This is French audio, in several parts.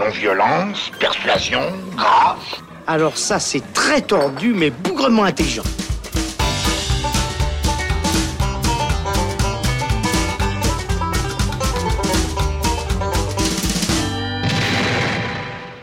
Non-violence, persuasion, grâce. Alors ça, c'est très tordu, mais bougrement intelligent.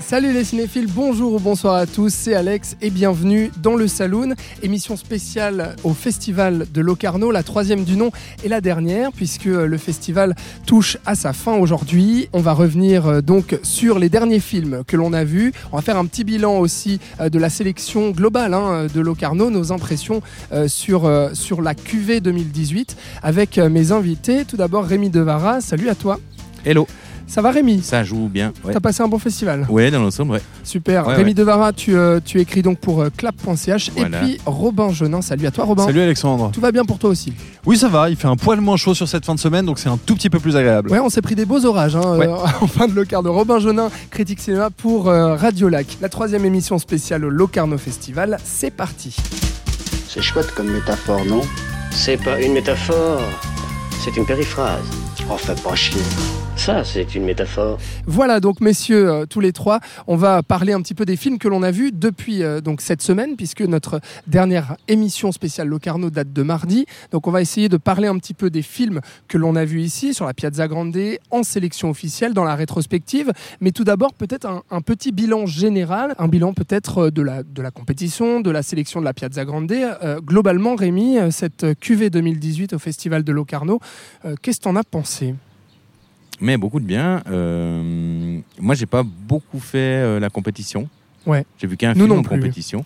Salut les cinéphiles, bonjour ou bonsoir à tous, c'est Alex et bienvenue dans le Saloon, émission spéciale au festival de Locarno, la troisième du nom et la dernière puisque le festival touche à sa fin aujourd'hui. On va revenir euh, donc sur les derniers films que l'on a vus, on va faire un petit bilan aussi euh, de la sélection globale hein, de Locarno, nos impressions euh, sur, sur la QV 2018 avec mes invités. Tout d'abord Rémi Devara, salut à toi. Hello. Ça va Rémi Ça joue bien. Ouais. T'as passé un bon festival Ouais, dans l'ensemble, ouais. Super. Ouais, Rémi ouais. Devara, tu, euh, tu écris donc pour euh, clap.ch. Voilà. Et puis Robin Genin, salut à toi Robin. Salut Alexandre. Tout va bien pour toi aussi Oui, ça va, il fait un poil moins chaud sur cette fin de semaine, donc c'est un tout petit peu plus agréable. Ouais, on s'est pris des beaux orages hein, Ouais. euh, en fin de Locarno. Robin Genin, critique cinéma pour euh, Radio Lac. La troisième émission spéciale au Locarno Festival, c'est parti. C'est chouette comme métaphore, non? C'est pas une métaphore, c'est une périphrase. Oh, fais pas chier. Ça, c'est une métaphore. Voilà donc messieurs euh, tous les trois, on va parler un petit peu des films que l'on a vus depuis euh, donc cette semaine puisque notre dernière émission spéciale Locarno date de mardi. Donc on va essayer de parler un petit peu des films que l'on a vus ici sur la Piazza Grande en sélection officielle dans la rétrospective, mais tout d'abord peut-être un, un petit bilan général, un bilan peut-être euh, de la de la compétition, de la sélection de la Piazza Grande. Euh, globalement Rémi, cette QV 2018 au festival de Locarno, euh, qu'est-ce que t'en as pensé? Mais beaucoup de bien. Euh, moi, j'ai pas beaucoup fait euh, la compétition. Ouais. J'ai vu qu'un film non en plus. compétition.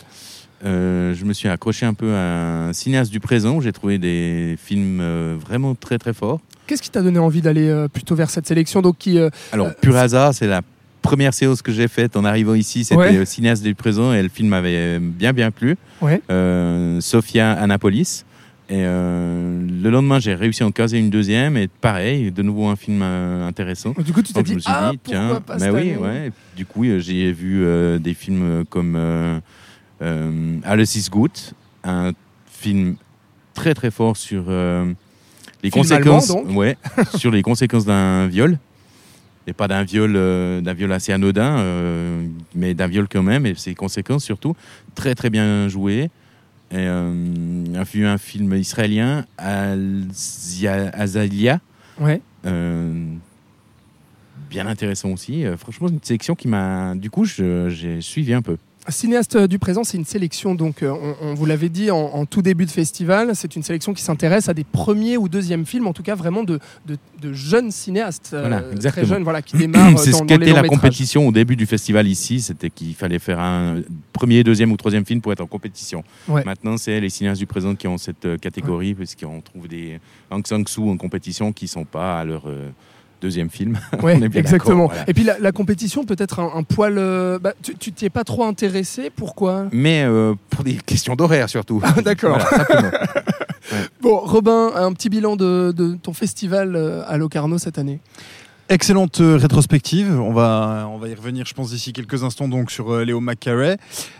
Euh, je me suis accroché un peu à un cinéaste du présent où j'ai trouvé des films euh, vraiment très très forts. Qu'est-ce qui t'a donné envie d'aller euh, plutôt vers cette sélection donc qui Alors, pur hasard, c'est la première séance que j'ai faite en arrivant ici. C'était Ouais. le cinéaste du présent et le film m'avait bien bien plu. Ouais. Euh, Sofia Annapolis. Et euh, le lendemain, j'ai réussi à en caser une deuxième. Et pareil, de nouveau un film euh, intéressant. Du coup, tu t'es dit, ah, dit, tiens, pas bah oui, ouais. Du coup, euh, j'ai vu euh, des films comme Alice is Good, un film très très fort sur les Film conséquences, allemand, donc ouais, sur les conséquences d'un viol. Et pas d'un viol, d'un viol assez anodin, mais d'un viol quand même, et ses conséquences surtout. Très très bien joué. Et, euh, j'ai vu un film israélien, Azalia, Ouais. euh, bien intéressant aussi. Euh, franchement, une sélection qui m'a. Du coup, j'ai suivi un peu. Cinéaste du présent, c'est une sélection, donc euh, on, on vous l'avait dit en, en tout début de festival, c'est une sélection qui s'intéresse à des premiers ou deuxièmes films, en tout cas vraiment de, de, de jeunes cinéastes, euh, Voilà, très exactement. jeunes, voilà, qui démarrent C'est ce qu'était la compétition au début du festival ici. C'était qu'il fallait faire un premier, deuxième ou troisième film pour être en compétition. Ouais. Maintenant, c'est les cinéastes du présent qui ont cette euh, catégorie, puisqu'on trouve des Hang Sang-soo en compétition qui ne sont pas à leur euh, deuxième film. Ouais, On est bien exactement. voilà. Et puis la, la compétition, peut-être un, un poil. euh, bah, tu- t'y es pas trop intéressé, pourquoi? Mais euh, pour des questions d'horaire surtout. Ah, d'accord. Voilà. Bon, Robin, un petit bilan de, de ton festival euh, à Locarno cette année? Excellente euh, rétrospective. On va, on va y revenir, je pense, d'ici quelques instants donc sur euh, Léo McCarey.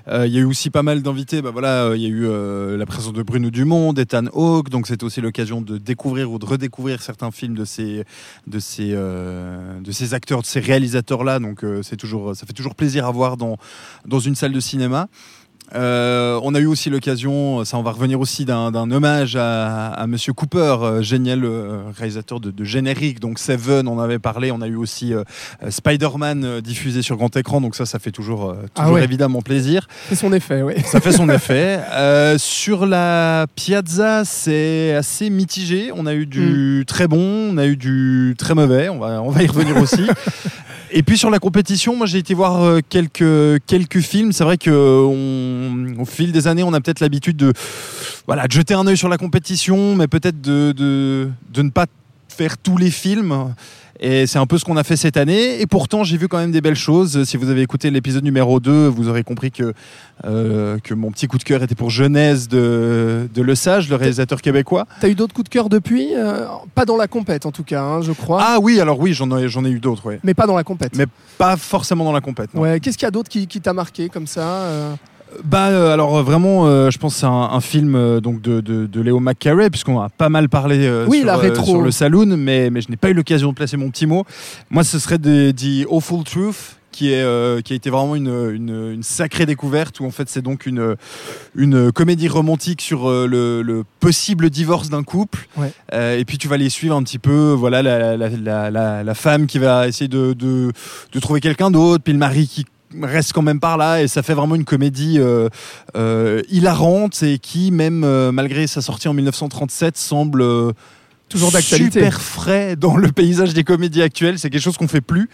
Euh, Il y a eu aussi pas mal d'invités. Bah, voilà, euh, il y a eu la présence de Bruno Dumont, d'Ethan Hawke. Donc c'était aussi l'occasion de découvrir ou de redécouvrir certains films de ces, de ces, de ces acteurs, de ces réalisateurs-là. Donc euh, c'est toujours, ça fait toujours plaisir à voir dans, dans une salle de cinéma. Euh, on a eu aussi l'occasion, ça on va revenir aussi d'un hommage à, à Monsieur Cooper, euh, génial euh, réalisateur de, de générique, donc Seven, on avait parlé, on a eu aussi Spider-Man diffusé sur grand écran, donc ça, ça fait toujours, Ah ouais. évidemment plaisir. C'est son effet, oui. Ça fait son effet. Sur la Piazza, c'est assez mitigé. On a eu du Hmm. très bon, on a eu du très mauvais. On va, on va y revenir aussi. Et puis sur la compétition, moi j'ai été voir euh, quelques, quelques films. C'est vrai que on- au fil des années, on a peut-être l'habitude de, jeter un œil sur la compétition, mais peut-être de, de ne pas faire tous les films. Et c'est un peu ce qu'on a fait cette année. Et pourtant, j'ai vu quand même des belles choses. Si vous avez écouté l'épisode numéro 2, vous aurez compris que, euh, que mon petit coup de cœur était pour Genèse de, de Le Sage, le réalisateur québécois. T'as eu d'autres coups de cœur depuis Euh, Pas dans la compète en tout cas, hein, je crois. Ah oui, alors oui, j'en ai, j'en ai eu d'autres, ouais. Mais pas dans la compète. Mais pas forcément dans la compète. non. Ouais, qu'est-ce qu'il y a d'autre qui, qui t'a marqué comme ça euh Bah euh, alors euh, vraiment, euh, je pense que c'est un, un film euh, donc de, de, de Léo McCarey puisqu'on a pas mal parlé Oui, sur, la rétro. sur le saloon, mais, mais je n'ai pas eu l'occasion de placer mon petit mot. Moi, ce serait des, The Awful Truth, qui, est, euh, qui a été vraiment une, une, une sacrée découverte, où en fait c'est donc une, une comédie romantique sur euh, le, le possible divorce d'un couple. Ouais. Euh, et puis tu vas les suivre un petit peu, voilà, la, la, la, la, la femme qui va essayer de, de, de trouver quelqu'un d'autre, puis le mari qui reste quand même par là et ça fait vraiment une comédie euh, euh, hilarante et qui même euh, malgré sa sortie en 1937 semble Toujours d'actualité. super frais dans le paysage des comédies actuelles c'est quelque chose qu'on fait plus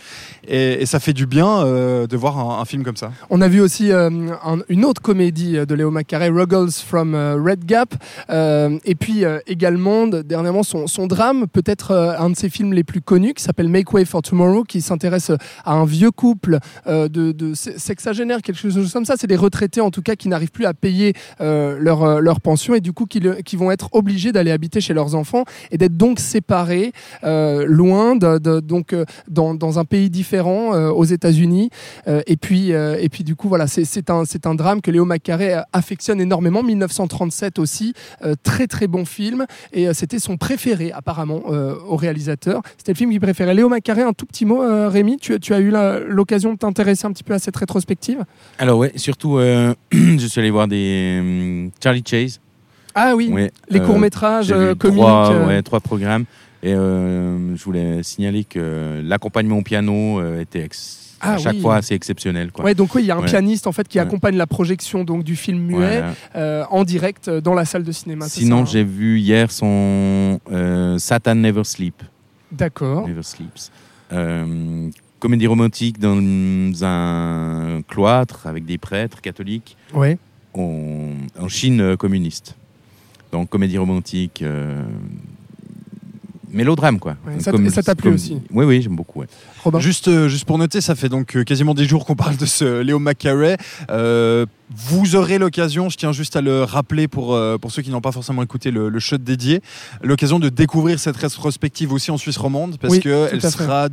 et, et ça fait du bien euh, de voir un, un film comme ça On a vu aussi euh, un- une autre comédie euh, de Léo Macaré, Ruggles from Red Gap, Euh, et puis également de- dernièrement son, son drame, peut-être un de ses films les plus connus, qui s'appelle Make Way for Tomorrow, qui s'intéresse à un vieux couple de, de se- sexagénaires, quelque chose comme ça. C'est des retraités en tout cas qui n'arrivent plus à payer leur, leur pension et du coup qui, le- qui vont être obligés d'aller habiter chez leurs enfants et d'être donc séparés, euh, loin, donc euh, dans, un pays différent, euh, aux États-Unis. Et puis et puis du coup voilà, c'est un un drame que Léo Macaré affectionne énormément. 1937 aussi, très très bon film et c'était son préféré apparemment au réalisateur. C'était le film qu'il préférait. Léo Macaré, un tout petit mot, Rémi, tu, as eu l'occasion de t'intéresser un petit peu à cette rétrospective? Alors ouais, surtout, je suis allé voir des Charlie Chase. Ah oui, les euh, courts métrages j'ai vu comiques. trois, euh, ouais, trois programmes. Et euh, je voulais signaler que l'accompagnement au piano euh, était ex- Ah à chaque oui. fois assez exceptionnel. Quoi. Ouais, donc oui, il y a un Ouais. pianiste en fait qui Ouais. accompagne la projection donc du film muet euh, en direct euh, dans la salle de cinéma. Sinon, hein j'ai vu hier son euh, Satan Never Sleep. D'accord. Never Sleeps. Euh, comédie romantique dans un cloître avec des prêtres catholiques Ouais. en, en Chine euh, communiste. Donc comédie romantique, euh, mélodrame quoi. Ouais, ça comme- t'a plu comme- aussi Oui, oui, j'aime beaucoup. ouais. Robin. Juste, euh, juste pour noter, ça fait donc euh, quasiment des jours qu'on parle de ce Léo Macaré. Euh, vous aurez l'occasion, je tiens juste à le rappeler pour, euh, pour ceux qui n'ont pas forcément écouté le, le shot dédié, l'occasion de découvrir cette rétrospective aussi en Suisse romande parce Oui, que tout elle à fait. sera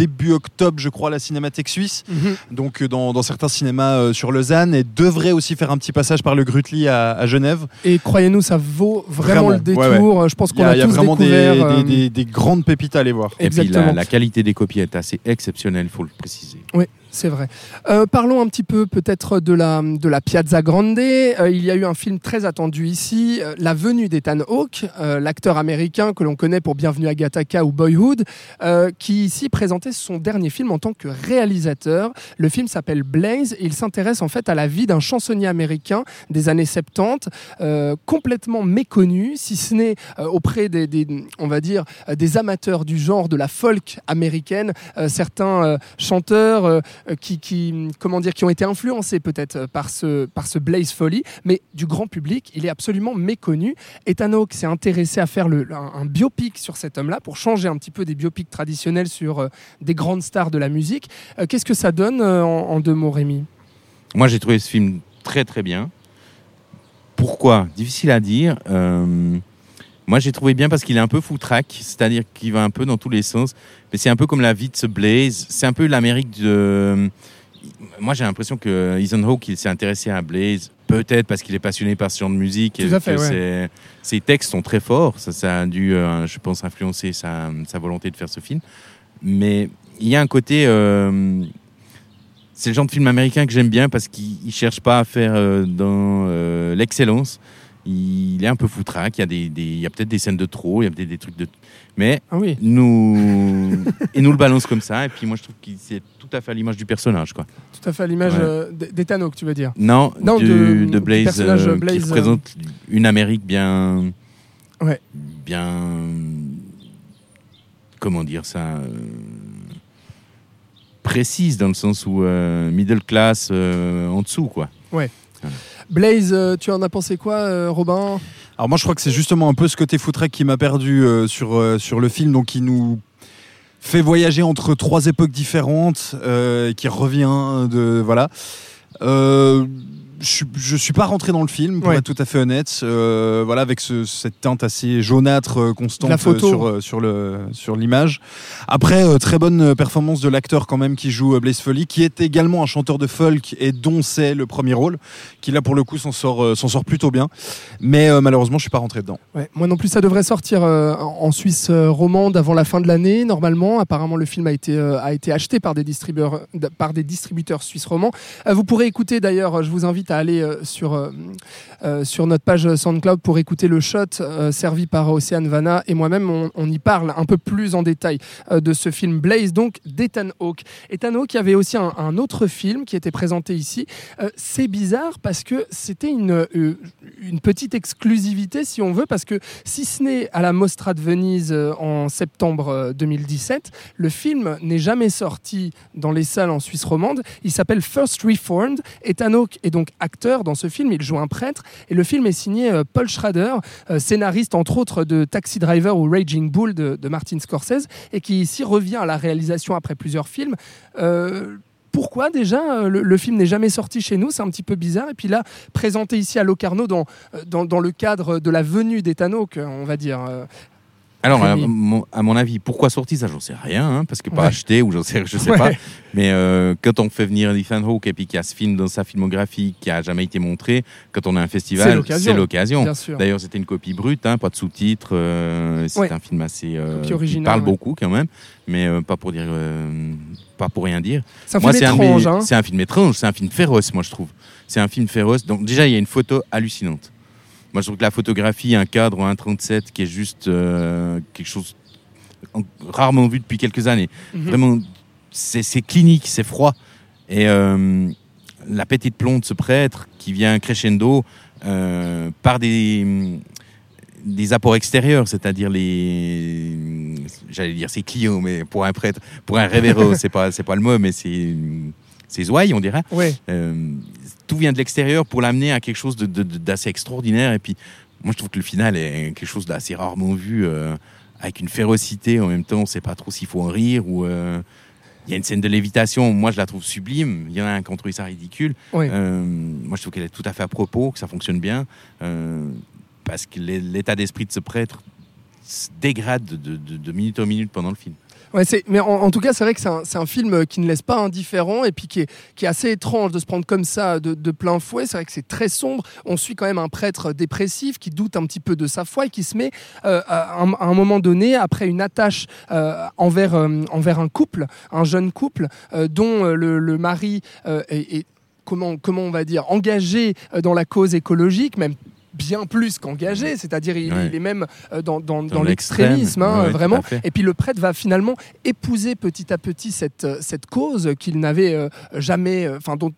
début octobre, je crois, à la Cinémathèque suisse, Mhm. donc euh, dans, dans certains cinémas euh, sur Lausanne, et devrait aussi faire un petit passage par le Grutli à, à Genève. Et croyez-nous, ça vaut vraiment, Vraiment, le détour. ouais, Je pense Il y qu'on a, y a tous vraiment des, découvert. euh, des- des- des grandes pépites à aller voir. Et puis la, la qualité des copies est assez exceptionnelle, il faut le préciser. Oui, c'est vrai. Euh, parlons un petit peu peut-être de la, de la Piazza Grande. Euh, il y a eu un film très attendu ici, euh, La venue d'Ethan Hawke, euh, l'acteur américain que l'on connaît pour Bienvenue à Gattaca ou Boyhood, qui ici présentait son dernier film en tant que réalisateur. Le film s'appelle Blaze et il s'intéresse en fait à la vie d'un chansonnier américain des années 70, euh, complètement méconnu, si ce n'est auprès des, on va dire, des amateurs du genre de la folk américaine, certains chanteurs qui, qui, comment dire, qui ont été influencés peut-être euh, par ce, par ce Blaze Folly, mais du grand public, il est absolument méconnu. Ethan Hawke s'est intéressé à faire un, un biopic sur cet homme-là pour changer un petit peu des biopics traditionnels sur euh, des grandes stars de la musique. Euh, Qu'est-ce que ça donne euh, en, deux mots, Rémi? Moi, j'ai trouvé ce film très très bien. Pourquoi? Difficile à dire. Euh, moi, j'ai trouvé bien parce qu'il est un peu foutraque, c'est-à-dire qu'il va un peu dans tous les sens. Mais c'est un peu comme la vie de ce Blaze. C'est un peu l'Amérique de. Moi, j'ai l'impression que Ethan Hawke, il s'est intéressé à Blaze, peut-être parce qu'il est passionné par ce genre de musique et Tout à fait, que ouais. ses, ses textes sont très forts. Ça, ça a dû, euh, je pense, influencer sa, sa volonté de faire ce film. Mais il y a un côté. euh, c'est le genre de film américain que j'aime bien parce qu'il ne cherche pas à faire euh, dans euh, l'excellence. Il est un peu foutraque. Il y a, des, des- il y a peut-être des scènes de trop, il y a peut-être des trucs de. Mais Ah oui. nous, et nous le balance comme ça. Et puis moi, je trouve que c'est tout à fait à l'image du personnage. Quoi. Tout à fait à l'image Ouais. euh, d'Ethan tu veux dire? Non, Non, de- Blaze, personnage euh, Blaze, qui euh, représente une Amérique bien. Ouais. Bien. Comment dire ça euh, Précise dans le sens où middle class en dessous, quoi. Blaze, euh, tu en as pensé quoi, euh, Robin? Alors moi je crois que c'est justement un peu ce côté footrack qui m'a perdu euh, sur, sur le film, donc qui nous fait voyager entre trois époques différentes, euh, qui revient de voilà. Euh, je, suis- je suis pas rentré dans le film, pour Ouais. être tout à fait honnête. Euh, voilà, avec ce- cette teinte assez jaunâtre euh, constante euh, sur, sur, le, sur l'image. Après, très bonne performance de l'acteur quand même qui joue Blaze Foley, qui est également un chanteur de folk et dont c'est le premier rôle, qui là pour le coup s'en sort, s'en sort plutôt bien. Mais euh, malheureusement, je suis pas rentré dedans. Ouais, moi non plus, ça devrait sortir euh, en Suisse romande avant la fin de l'année, normalement. Apparemment, le film a été, a été acheté par des distributeurs, par des distributeurs suisses romands. Euh, vous pourrez écouter d'ailleurs, je vous invite à aller euh, sur, euh, euh, sur notre page SoundCloud pour écouter le shot servi par Océane Vanna et moi-même. On, y parle un peu plus en détail de ce film Blaze, donc d'Ethan Hawke. Ethan Hawke avait aussi un, un autre film qui était présenté ici. C'est bizarre parce que c'était une, une petite exclusivité, si on veut, parce que si ce n'est à la Mostra de Venise en septembre euh, 2017, le film n'est jamais sorti dans les salles en Suisse romande. Il s'appelle First Reformed. Ethan Hawke est donc acteur dans ce film. Il joue un prêtre. Et le film est signé euh, Paul Schrader, euh, scénariste entre autres de Taxi Driver ou Raging Bull de, Martin Scorsese, et qui ici revient à la réalisation après plusieurs films. Euh, pourquoi déjà le, film n'est jamais sorti chez nous? C'est un petit peu bizarre. Et puis là, présenté ici à Locarno dans, dans, dans le cadre de la venue Hawke, on va dire. Alors, à mon, à mon avis, pourquoi sorti ça, j'en sais rien, hein, parce que pas Ouais. acheté ou j'en sais, je sais Ouais. pas. Mais euh, quand on fait venir Ethan Hawke et puis qu'il y a ce film dans sa filmographie qui a jamais été montré, quand on a un festival, c'est l'occasion. Bien sûr. D'ailleurs, c'était une copie brute, hein, pas de sous-titres. euh, c'est Ouais. un film assez euh, qui originale, parle beaucoup quand même, mais euh, pas pour dire, euh, pas pour rien dire. C'est un Moi, film étrange. hein. c'est un film étrange, c'est un film féroce, moi je trouve. C'est un film féroce. Donc déjà, il y a une photo hallucinante. Moi, je trouve que la photographie, un cadre 1.37 qui est juste euh, quelque chose en- rarement vu depuis quelques années. Mhm. Vraiment, c'est c'est clinique, c'est froid. Et euh, la petite plombe de ce prêtre qui vient crescendo euh, par des, des apports extérieurs, c'est-à-dire les, j'allais dire ses clients, mais pour un prêtre, pour un révérend, c'est pas c'est pas le mot, mais c'est ses ouailles, on dirait. Ouais. Euh, tout vient de l'extérieur pour l'amener à quelque chose de- de- de- d'assez extraordinaire. Et puis, moi, je trouve que le final est quelque chose d'assez rarement vu, euh, avec une férocité. En même temps, on ne sait pas trop s'il faut en rire ou. euh, il y a une scène de lévitation, moi je la trouve sublime. Il y en a un qui ont trouvé ça ridicule. Euh, moi je trouve qu'elle est tout à fait à propos, que ça fonctionne bien. euh, parce que l'é- l'état d'esprit de ce prêtre se dégrade de, de- de- de minute en minute pendant le film. Ouais, mais en, tout cas, c'est vrai que c'est un, film qui ne laisse pas indifférent et puis qui est, assez étrange de se prendre comme ça de, plein fouet. C'est vrai que c'est très sombre. On suit quand même un prêtre dépressif qui doute un petit peu de sa foi et qui se met euh, à, un, moment donné, après une attache euh, envers, euh, envers un couple, un jeune couple, dont le, mari est, comment, comment on va dire, engagé dans la cause écologique, même bien plus qu'engagé, c'est-à-dire il, Ouais. il est même euh, dans, dans, Dans dans l'extrême. l'extrémisme, hein, Ouais, vraiment. Et puis le prêtre va finalement épouser petit à petit cette, euh, cette cause qu'il n'avait euh, jamais, enfin dont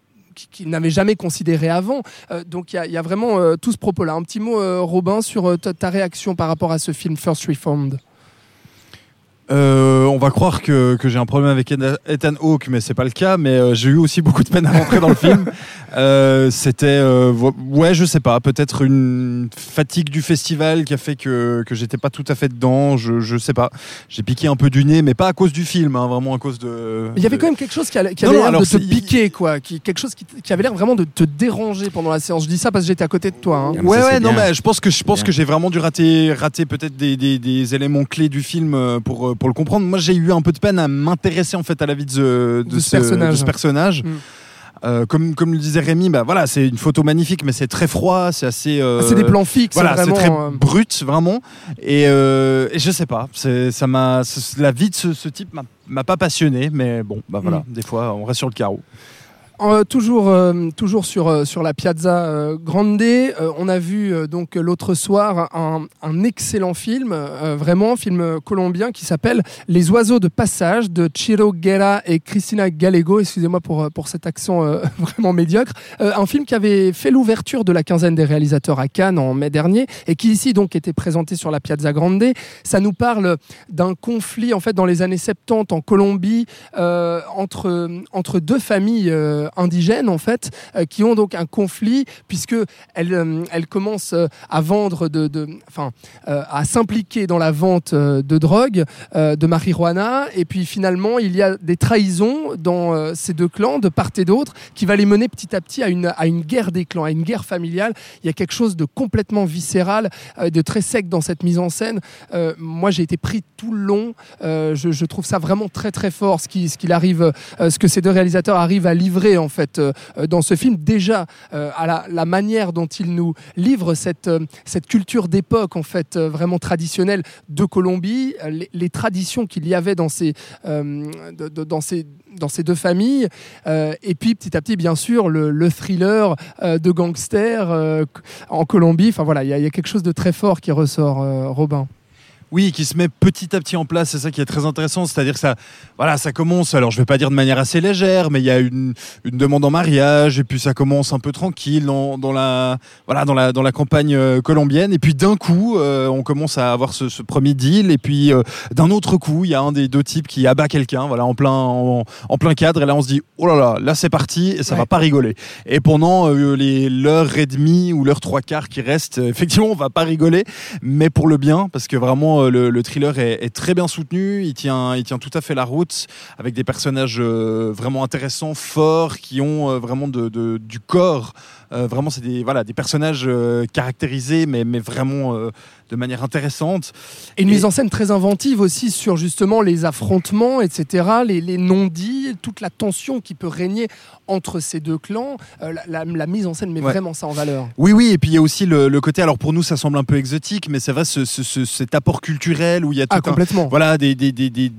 qu'il n'avait jamais considéré avant. Euh, donc il y, a- il y a vraiment euh, tout ce propos-là. Un petit mot, euh, Robin, sur ta, ta réaction par rapport à ce film First Reformed? Euh, on va croire que, que j'ai un problème avec Ethan Hawke, mais c'est pas le cas. Mais euh, j'ai eu aussi beaucoup de peine à rentrer dans le film. Euh, C'était, euh, ouais, je sais pas, peut-être une fatigue du festival qui a fait que, que j'étais pas tout à fait dedans. Je, je sais pas. J'ai piqué un peu du nez, mais pas à cause du film, hein, vraiment à cause de. Il y avait de- quand même quelque chose qui, allait- qui Non, avait l'air de te piquer, quoi. Qui, quelque chose qui, qui avait l'air vraiment de te déranger pendant la séance. Je dis ça parce que j'étais à côté de toi. hein. Ah, Ouais, ça, ouais, non, bien. mais je pense que je pense Bien. que j'ai vraiment dû rater, rater peut-être des, des- des éléments clés du film pour pour le comprendre. Moi, j'ai eu un peu de peine à m'intéresser en fait à la vie de ce, De ce personnage. de ce personnage. Mm. Euh, comme comme le disait Rémi, bah voilà, c'est une photo magnifique, mais c'est très froid, c'est assez. euh, Ah, c'est des plans fixes, Voilà, c'est très euh, brut, vraiment. Et, euh, et je sais pas, ça m'a, la vie de ce, ce type m'a- m'a pas passionné, mais bon, bah voilà, Mm. des fois, on reste sur le carreau. Euh, toujours, euh, toujours sur, euh, sur la Piazza Grande, on a vu donc l'autre soir un, excellent film, vraiment un film colombien qui s'appelle Les oiseaux de passage de Chiro Guerra et Cristina Gallego. Excusez-moi pour, pour cet accent vraiment médiocre. Un film qui avait fait l'ouverture de la quinzaine des réalisateurs à Cannes en mai dernier et qui ici donc était présenté sur la Piazza Grande. Ça nous parle d'un conflit en fait dans les années 70 en Colombie entre, entre deux familles indigènes en fait, euh, qui ont donc un conflit puisque elle, euh, elle commence euh, à vendre de, de- enfin, à s'impliquer dans la vente de drogue, de marijuana, et puis finalement il y a des trahisons dans ces deux clans de part et d'autre qui va les mener petit à petit à une, à une guerre des clans, à une guerre familiale. Il y a quelque chose de complètement viscéral, de très sec dans cette mise en scène. Moi j'ai été pris tout le long. Je, trouve ça vraiment très très fort ce qui- ce qu'il arrive, ce que ces deux réalisateurs arrivent à livrer en fait euh, euh, dans ce film. Déjà euh, à la, manière dont ils nous livrent cette, cette culture d'époque en fait vraiment traditionnelle de Colombie, les, traditions qu'il y avait dans ces, dans ces, dans ces deux familles, et puis petit à petit bien sûr le, le thriller de gangster euh, en Colombie. Enfin voilà, il y, a- il quelque chose de très fort qui ressort, Robin. Oui, qui se met petit à petit en place, c'est ça qui est très intéressant. C'est-à-dire que ça, voilà, ça commence. Alors, je vais pas dire de manière assez légère, mais il y a une, une demande en mariage, et puis ça commence un peu tranquille dans, dans la, voilà, dans la, dans la campagne euh, colombienne. Et puis d'un coup, euh, on commence à avoir ce, ce premier deal, et puis euh, d'un autre coup, il y a un des deux types qui abat quelqu'un, voilà, en plein, en, en plein cadre. Et là, on se dit, oh là là, là c'est parti, et ça Ouais. va pas rigoler. Et pendant euh, les l'heure et demie ou l'heure trois quarts qui restent, euh, effectivement, on va pas rigoler mais pour le bien, parce que vraiment euh, le, le thriller est, très bien soutenu, il tient, il tient tout à fait la route, avec des personnages euh, vraiment intéressants, forts, qui ont euh, vraiment du corps. Euh, vraiment, c'est des, voilà, des personnages euh, caractérisés, mais, mais vraiment euh, de manière intéressante. Et une Et- mise en scène très inventive aussi sur justement les affrontements, etc., les, les non-dits, toute la tension qui peut régner entre ces deux clans. La, la- la mise en scène met Ouais. vraiment ça en valeur. Oui, oui, et puis il y a aussi le, le côté, alors pour nous ça semble un peu exotique, mais c'est vrai, ce, ce- ce- cet apport culturel où il y a tout Ah, un, complètement. voilà, des, des, des, des-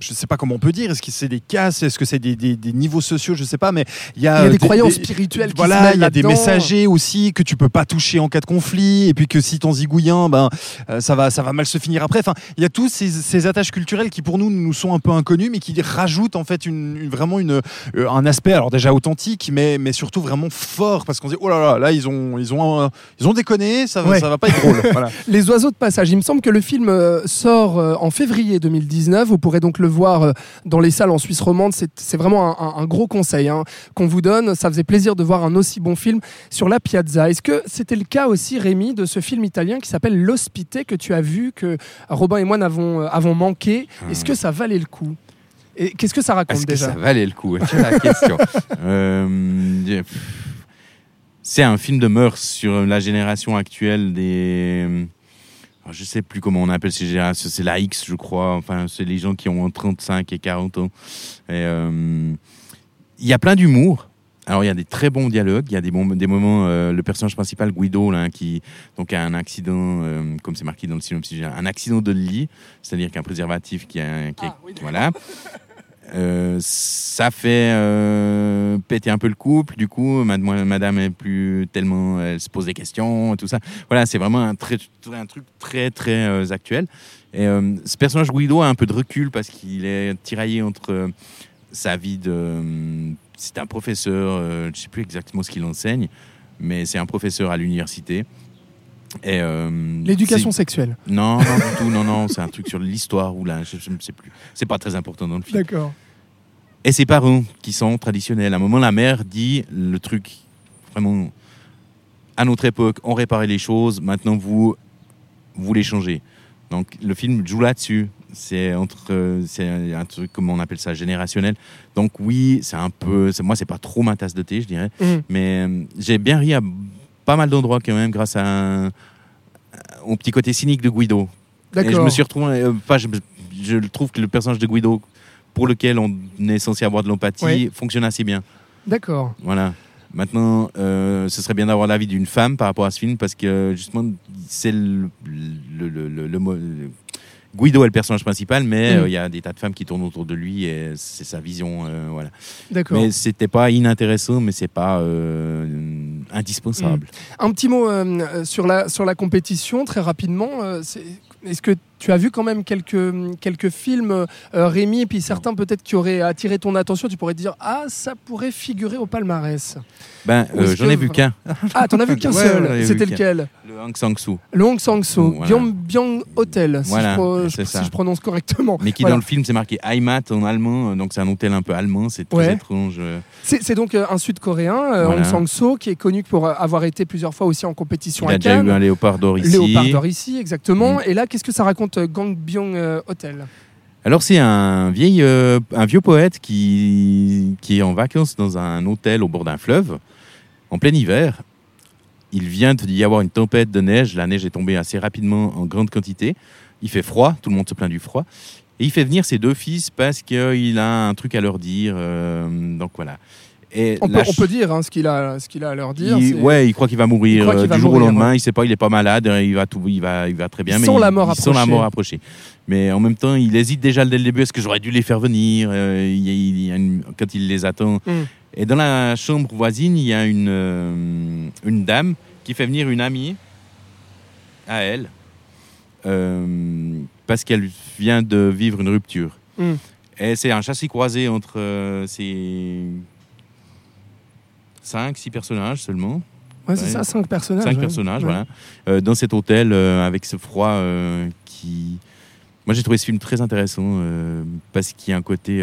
je sais pas comment on peut dire, est-ce que c'est des castes, est-ce que c'est des, niveaux sociaux, je sais pas, mais il y a, Il y a des croyances spirituelles qui se Voilà, il y a des messagers aussi que tu peux pas toucher en cas de conflit, et puis que si t'en zigouilles ben euh, ça va, ça va mal se finir après. Enfin, il y a tous ces, ces attaches culturelles qui pour nous nous sont un peu inconnues, mais qui rajoutent en fait une, une- vraiment une, euh, un aspect, alors déjà authentique, mais, mais surtout vraiment fort, parce qu'on se dit oh là là, là ils ont, ils ont, ils ont déconné, ça, va- Ouais. ça va pas être drôle. voilà. Les oiseaux de passage. Il me semble que le film euh, sort en février 2019. Vous pourrez donc le voir dans les salles en Suisse romande. C'est c'est vraiment un, un- un gros conseil hein, qu'on vous donne. Ça faisait plaisir de voir un aussi bon film sur la piazza. Est-ce que c'était le cas aussi, Rémi, de ce film italien qui s'appelle L'Hospité que tu as vu, que Robin et moi n'avons euh, avons manqué? Est-ce que ça valait le coup? Et qu'est-ce que ça raconte Est-ce que ça valait le coup? C'est la question? Euh, c'est un film de mœurs sur la génération actuelle des. alors, je sais plus comment on appelle ces générations. C'est la X, je crois. Enfin, c'est les gens qui ont entre 35 et 40 ans. Et, euh, Il y a plein d'humour. Alors, il y a des très bons dialogues. Il y a des, bons, des moments. euh, le personnage principal, Guido, là, qui donc, a un accident, euh, comme c'est marqué dans le synopsis, un accident de lit, c'est-à-dire qu'un préservatif qui a. Qui est- Ah, oui, voilà. Euh, ça fait euh, péter un peu le couple. Du coup, madame, madame est plus tellement, elle se pose des questions, tout ça. Voilà, c'est vraiment un, très, un truc très très euh, actuel. Et ce personnage Guido a un peu de recul parce qu'il est tiraillé entre sa vie de, c'est un professeur, euh, je sais plus exactement ce qu'il enseigne, mais c'est un professeur à l'université. Et euh, L'éducation sexuelle. Non, non du tout, non, non, c'est un truc sur l'histoire ou là, je, je ne sais plus. C'est pas très important dans le film. D'accord. Et ses parents, qui sont traditionnels. À un moment, la mère dit le truc vraiment. À notre époque, on réparait les choses, maintenant vous, vous les changez. Donc le film joue là-dessus. C'est entre, c'est un truc, comment on appelle ça, générationnel. Donc oui, c'est un peu, moi c'est pas trop ma tasse de thé, je dirais, Mhm. mais euh, j'ai bien ri à pas mal d'endroits quand même grâce à un- au petit côté cynique de Guido. Et je me suis retrouvé, euh, pas, je, je trouve que le personnage de Guido, pour lequel on est censé avoir de l'empathie, Oui. fonctionne assez bien. D'accord. Voilà. Maintenant, euh, ce serait bien d'avoir l'avis d'une femme par rapport à ce film parce que justement, c'est le, le, le- le- Guido est le personnage principal, mais Mm. euh, il y a des tas de femmes qui tournent autour de lui et c'est sa vision. euh, voilà. D'accord. Mais c'était pas inintéressant, mais c'est pas euh, indispensable. Un petit mot sur, la, sur la compétition, très rapidement. c'est- Est-ce que tu as vu quand même quelques, quelques films, euh, Rémi, et puis certains peut-être qui auraient attiré ton attention Tu pourrais te dire, ah, ça pourrait figurer au palmarès. Ben, euh, j'en ai vu qu'un. Ah, t'en as vu qu'un seul. ouais, C'était lequel? Le Aung San Suu. Le Hong Sang-soo, Voilà. Gyeongbyong Hotel, si, Voilà, je, c'est si je prononce correctement. Mais qui Voilà. dans le film c'est marqué Heimat en allemand, euh, donc c'est un hôtel un peu allemand, c'est très Ouais. étrange. euh. C'est donc euh, un Sud-Coréen, euh. Hong Sang-soo, qui est connu pour euh, avoir été plusieurs fois aussi en compétition Il à a déjà eu un léopard d'or ici. Léopard d'or ici, exactement. Mm. Et là, qu'est-ce que ça raconte euh, Gangbyong euh, Hotel? Alors c'est un, vieil, euh, un vieux poète qui, qui est en vacances dans un hôtel au bord d'un fleuve, en plein hiver. Il vient d'y avoir une tempête de neige, la neige est tombée assez rapidement en grande quantité. Il fait froid, tout le monde se plaint du froid. Et il fait venir ses deux fils parce qu'il a un truc à leur dire. euh, donc voilà. Et on peut, on ch- peut dire hein, ce qu'il a, ce qu'il a à leur dire. il, ouais, il croit qu'il va mourir euh, va du jour mourir, au lendemain. ouais. Il sait pas, il est pas malade, euh, il va tout, il va, il va très bien. Il mais il, la mort la approcher. Mais en même temps, il hésite déjà dès le début. Est-ce que j'aurais dû les faire venir euh, il quand il les attend. Mm. Et dans la chambre voisine, il y a une euh, une dame qui fait venir une amie à elle euh, parce qu'elle vient de vivre une rupture. Mm. Et c'est un châssis croisé entre euh, ces cinq, six personnages seulement. Ouais, c'est Ouais. ça, cinq personnages. Cinq ouais. personnages, Ouais. voilà. Euh, dans cet hôtel, avec ce froid qui. Moi, j'ai trouvé ce film très intéressant parce qu'il y a un côté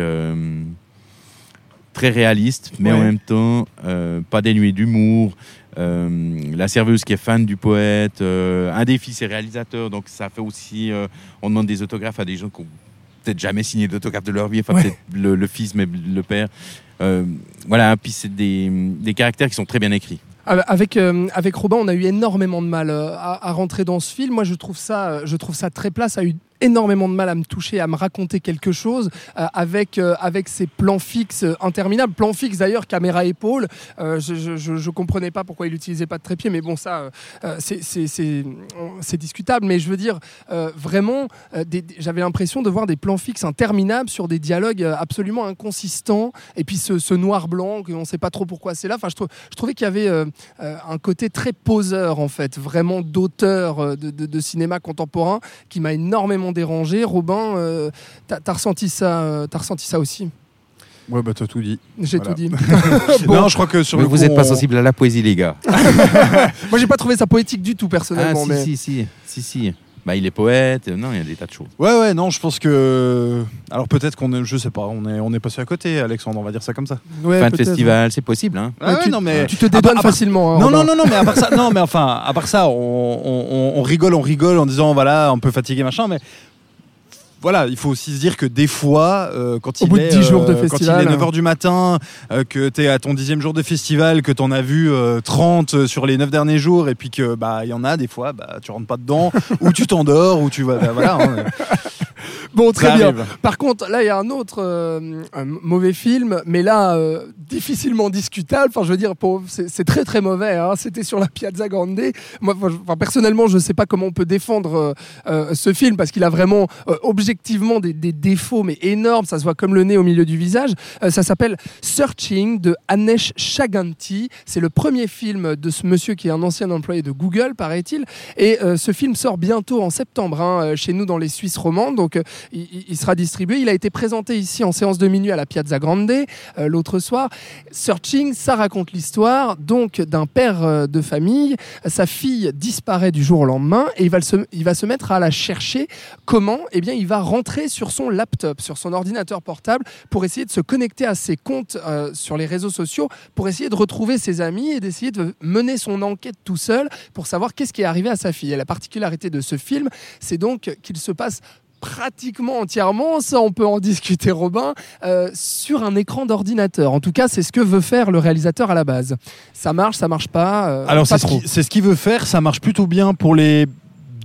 très réaliste, mais en même temps euh, pas dénué d'humour. Euh, la serveuse qui est fan du poète, euh, un des fils est réalisateur, donc ça fait aussi. euh, on demande des autographes à des gens qui ont peut-être jamais signé d'autographe de leur vie, enfin Ouais. peut-être le, le fils, mais le père. Voilà, puis c'est des, des caractères qui sont très bien écrits. Ah, Avec, euh, avec Robin, on a eu énormément de mal euh, à, à rentrer dans ce film. Moi, je trouve ça, je trouve ça très plat. Ça a eu énormément de mal à me toucher, à me raconter quelque chose euh, avec, euh, avec ces plans fixes euh, interminables. Plans fixes d'ailleurs, caméra épaule. Je, je, comprenais pas pourquoi il n'utilisait pas de trépied, mais bon, ça, c'est- discutable. Mais je veux dire, vraiment, j'avais l'impression de voir des plans fixes interminables sur des dialogues absolument inconsistants. Et puis ce, ce noir-blanc, qu'on ne sait pas trop pourquoi c'est là. Enfin, je, trou- je trouvais qu'il y avait un côté très poseur, en fait, vraiment d'auteur de cinéma contemporain qui m'a énormément dérangé. Robin, euh, t'as as ressenti, ça, euh, t'as ressenti ça aussi? Ouais, bah t'as tout dit. J'ai Voilà. tout dit. Bon. Non, je crois que sur Mais le vous n'êtes pas on- sensible à la poésie, les gars. Moi, j'ai pas trouvé ça poétique du tout, Ah, personnellement. si, mais... si, si, si, si. Bah, il est poète. Non, il y a des tas de choses. Ouais, ouais, non, je pense que. Alors peut-être qu'on est, je sais pas, on est, on est passé à côté, Alexandre, on va dire ça comme ça. Ouais, fin de festival, c'est possible. Hein. Ouais, tu- non, mais. Tu te part- facilement. hein, Non, non, non, non, mais à part ça, non, mais enfin, à part ça, on, on- on- on rigole, on rigole en disant voilà, un peu fatigué, machin, mais voilà, il faut aussi se dire que des fois, euh, quand, Au il bout de est, 10 jours de euh, quand il est 9h du matin, euh, que tu es à ton dixième jour de festival, que tu en as vu euh, 30 sur les 9 derniers jours, et puis que bah il y en a des fois, bah, tu rentres pas dedans, ou tu t'endors, ou tu vas. bah, voilà, hein, Bon, très bien. Par contre, là, il y a un autre euh, un mauvais film, mais là, euh, difficilement discutable. Enfin, je veux dire, c'est très très mauvais. hein. C'était sur la Piazza Grande. Moi, enfin, personnellement, je ne sais pas comment on peut défendre euh, ce film parce qu'il a vraiment, euh, objectivement, des, défauts, mais énormes. Ça se voit comme le nez au milieu du visage. Euh, ça s'appelle Searching de Anesh Chaganti. C'est le premier film de ce monsieur qui est un ancien employé de Google, paraît-il. Et euh, ce film sort bientôt en septembre hein, euh, chez nous dans les Suisses romandes. Donc il, sera distribué. Il a été présenté ici en séance de minuit à la Piazza Grande l'autre soir. Searching, ça raconte l'histoire donc d'un père de famille. Sa fille disparaît du jour au lendemain et il va, se, il va se mettre à la chercher. Comment? Eh bien, il va rentrer sur son laptop, sur son ordinateur portable pour essayer de se connecter à ses comptes euh, sur les réseaux sociaux, pour essayer de retrouver ses amis et d'essayer de mener son enquête tout seul pour savoir qu'est-ce qui est arrivé à sa fille. Et la particularité de ce film, c'est donc qu'il se passe pratiquement entièrement, ça on peut en discuter Robin, euh, sur un écran d'ordinateur. En tout cas, c'est ce que veut faire le réalisateur à la base. Ça marche, ça marche pas. euh, Alors c'est ce trop. qui- c'est ce qu'il veut faire, ça marche plutôt bien pour les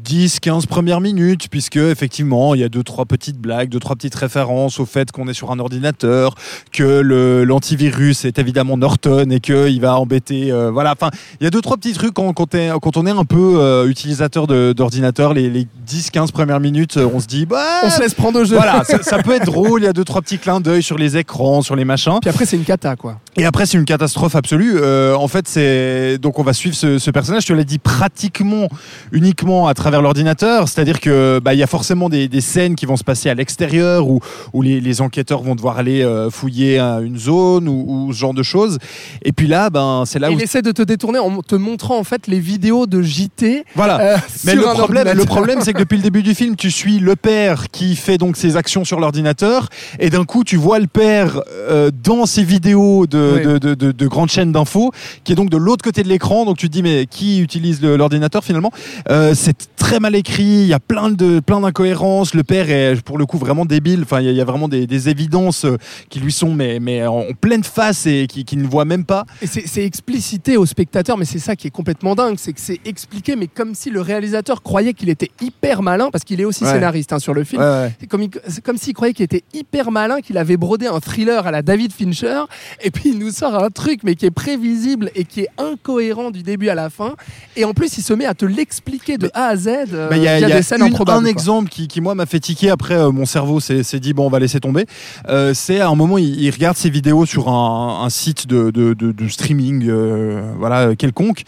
10, 15 premières minutes, puisque effectivement, il y a deux, trois petites blagues, deux, trois petites références au fait qu'on est sur un ordinateur, que l'antivirus est évidemment Norton et qu'il va embêter. euh, voilà, enfin, il y a deux, trois petits trucs quand, quand, on est un peu euh, utilisateur d'ordinateur, les, les 10, 15 premières minutes, euh, on se dit, bah. On se laisse prendre au jeu. Voilà, ça, ça peut être drôle, il y a deux, trois petits clins d'œil sur les écrans, sur les machins. Puis après, c'est une cata, quoi. Et après, c'est une catastrophe absolue. Euh, en fait, c'est donc on va suivre ce, ce personnage. Je te l'ai dit pratiquement uniquement à travers l'ordinateur. C'est-à-dire que bah il y a forcément des, des scènes qui vont se passer à l'extérieur où où les, les enquêteurs vont devoir aller euh, fouiller une zone ou, ou ce genre de choses. Et puis là, ben c'est là où il essaie de te détourner en te montrant en fait les vidéos de JT. voilà. euh, Mais le problème, le problème, c'est que depuis le début du film, tu suis le père qui fait donc ses actions sur l'ordinateur, et d'un coup, tu vois le père euh, dans ses vidéos de, Oui. de, de, de- de grandes chaînes d'infos, qui est donc de l'autre côté de l'écran. Donc tu te dis, mais qui utilise l'ordinateur finalement? Euh, C'est très mal écrit. Il y a plein de plein d'incohérences. Le père est pour le coup vraiment débile. Enfin, il y a- vraiment des, des évidences euh, qui lui sont mais mais en pleine face et qui, qui ne voit même pas. Et c'est explicité au spectateur, mais c'est ça qui est complètement dingue, c'est que c'est expliqué, mais comme si le réalisateur croyait qu'il était hyper malin, parce qu'il est aussi Ouais. scénariste hein, sur le film. Ouais, ouais. C'est comme, il- c'est comme s'il croyait qu'il était hyper malin, qu'il avait brodé un thriller à la David Fincher, et puis il nous sort un truc, mais qui est prévisible et qui est incohérent du début à la fin. Et en plus, il se met à te l'expliquer de A à Z. euh, Bah, Il y a, il y a des scènes une- improbables. un exemple qui, qui, moi, m'a fait tiquer. Après, euh, mon cerveau s'est dit, bon, on va laisser tomber. Euh, c'est à un moment, il, il regarde ses vidéos sur un, un site de, de, de- de streaming euh, voilà, quelconque.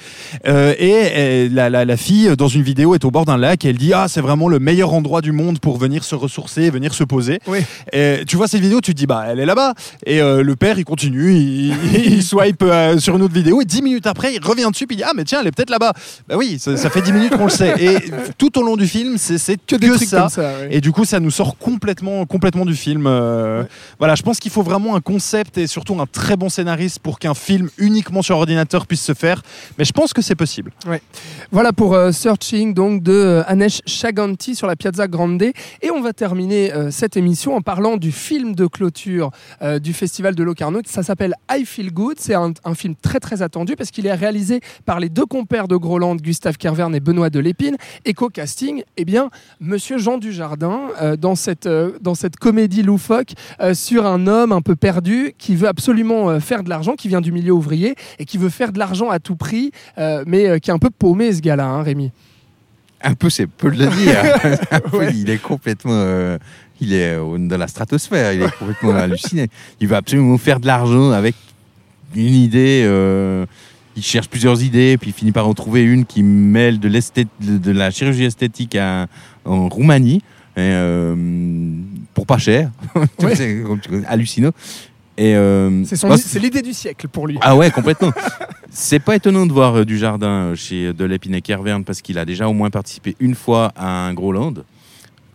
Et la, la, la fille, dans une vidéo, est au bord d'un lac et elle dit, ah, c'est vraiment le meilleur endroit du monde pour venir se ressourcer, venir se poser. Oui. Et tu vois cette vidéo, tu te dis, bah, elle est là-bas. Et le père, il continue, il, il swipe sur une autre vidéo et dix minutes après, il revient dessus et il dit, ah, mais tiens, elle est peut-être là-bas. Bah oui, ça, ça fait dix minutes qu'on le sait. Et tout au long du film, c'est Que des trucs ça. comme ça. ouais. Et du coup, ça nous sort complètement, complètement du film. Euh, Ouais. Voilà, je pense qu'il faut vraiment un concept et surtout un très bon scénariste pour qu'un film uniquement sur ordinateur puisse se faire. Mais je pense que c'est possible. Voilà pour euh, Searching donc de euh, Anesh Chaganti sur la Piazza Grande et on va terminer euh, cette émission en parlant du film de clôture du festival de Locarno. Ça s'appelle I Feel Good. C'est un, un film très très attendu parce qu'il est réalisé par les deux compères de Groland, Gustave Kervern et Benoît Delépine. Et co-casting, eh bien, Monsieur Jean Dujardin euh, dans cette euh, dans cette comédie loufoque euh, sur un homme un peu perdu qui veut absolument faire de l'argent, qui vient du milieu ouvrier et qui veut faire de l'argent à tout prix, mais qui est un peu paumé ce gars-là, hein, Rémi. Un peu, c'est peu de le dire. Un peu, Ouais. Il est complètement. euh, il est dans la stratosphère, il est complètement halluciné. Il veut absolument faire de l'argent avec une idée. euh, il cherche plusieurs idées, puis il finit par en trouver une qui mêle de, de, la chirurgie esthétique à- en Roumanie, et, euh, pour pas cher. Ouais. c'est hallucinant. Et, euh, C'est moi, c'est l'idée du siècle pour lui. ah ouais, complètement. C'est pas étonnant de voir euh, du jardin euh, chez Delépine et Kervern parce qu'il a déjà au moins participé une fois à un Groland,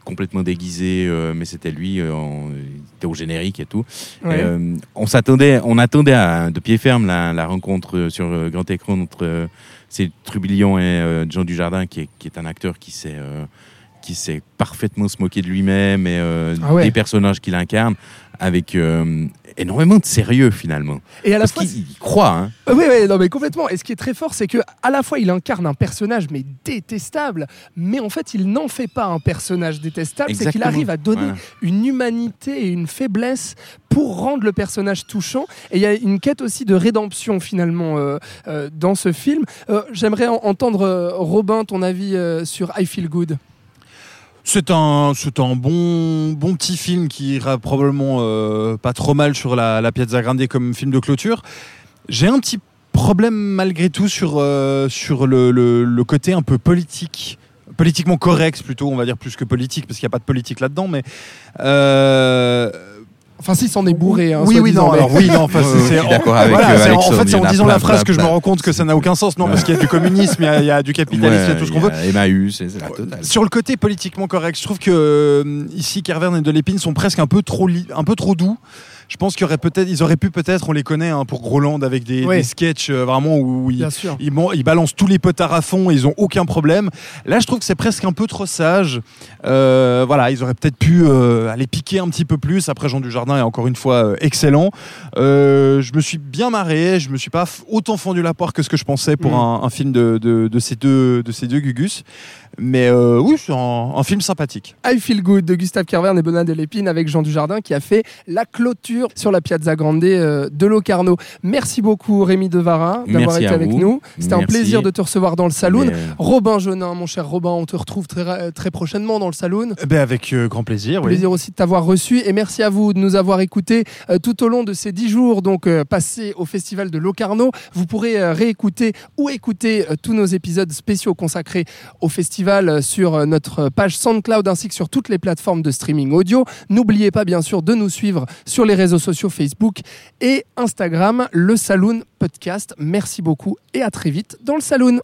complètement déguisé, euh, mais c'était lui, euh, en- il était au générique et tout. Ouais. Et, euh, on s'attendait, on attendait à- de pied ferme la, la rencontre sur grand écran entre c'est Trubillon et Jean Dujardin, qui est, qui est un acteur qui sait, qui sait parfaitement se moquer de lui-même et euh, Ah ouais. des personnages qu'il incarne, avec euh, énormément de sérieux finalement. Et à la Parce fois, qu'il il croit. Hein. Euh, Oui, oui, non, mais complètement. Et ce qui est très fort, c'est que à la fois il incarne un personnage mais détestable, mais en fait il n'en fait pas un personnage détestable. C'est qu'il arrive à donner Voilà. une humanité et une faiblesse pour rendre le personnage touchant. Et il y a une quête aussi de rédemption finalement euh, euh, dans ce film. Euh, J'aimerais en- entendre Robin ton avis sur I Feel Good. C'est un, c'est un bon, bon petit film qui ira probablement euh, pas trop mal sur la, la Piazza Grande comme film de clôture. J'ai un petit problème malgré tout sur, euh, sur le, le- côté un peu politique. Politiquement correct plutôt, on va dire plus que politique, parce qu'il n'y a pas de politique là-dedans, mais... euh, Enfin, si, c'en est bourré. hein, oui, oui, non, mais- alors oui, non, enfin, c'est- je c'est- suis d'accord avec, voilà, euh, c'est- en fait, c'est en disant plein, la phrase plein, que je me rends compte que ça n'a aucun sens, non, parce qu'il y a du communisme, il y a, il y a du capitalisme, il y a tout ce qu'on veut. Emmaüs, c'est c'est la totale. Sur le côté politiquement correct, je trouve que euh, ici Kervern et Delépine sont presque un peu trop li- un peu trop doux. Je pense qu'il y aurait peut-être, ils auraient pu peut-être, on les connaît hein, pour Groland avec des, Oui. des sketchs euh, vraiment où ils, balancent tous les potards à fond, et ils ont aucun problème. Là, je trouve que c'est presque un peu trop sage. Euh, voilà, ils auraient peut-être pu euh, aller piquer un petit peu plus. Après, Jean Dujardin est encore une fois excellent. Je me suis bien marré. Je me suis pas autant fendu la poire que ce que je pensais pour Mhm. un, un film de, de- de ces deux de ces deux Gugus. Mais euh, oui, c'est un, un film sympathique. I Feel Good de Gustave Kervern et Benoît Delépine avec Jean Dujardin qui a fait la clôture sur la Piazza Grande euh, de Locarno. Merci beaucoup Rémi Devara d'avoir été avec vous. nous. C'était un plaisir de te recevoir dans le saloon. Mais, euh, Robin Jonin, mon cher Robin, on te retrouve très, ra- très prochainement dans le saloon. Eh ben, avec euh, grand plaisir. oui. Plaisir aussi de t'avoir reçu et merci à vous de nous avoir écoutés euh, tout au long de ces dix jours donc euh, passés au festival de Locarno. Vous pourrez euh, réécouter ou écouter euh, tous nos épisodes spéciaux consacrés au festival euh, sur euh, notre page SoundCloud ainsi que sur toutes les plateformes de streaming audio. N'oubliez pas bien sûr de nous suivre sur les réseaux sociaux Facebook et Instagram, le Saloon Podcast. Merci beaucoup et à très vite dans le Saloon.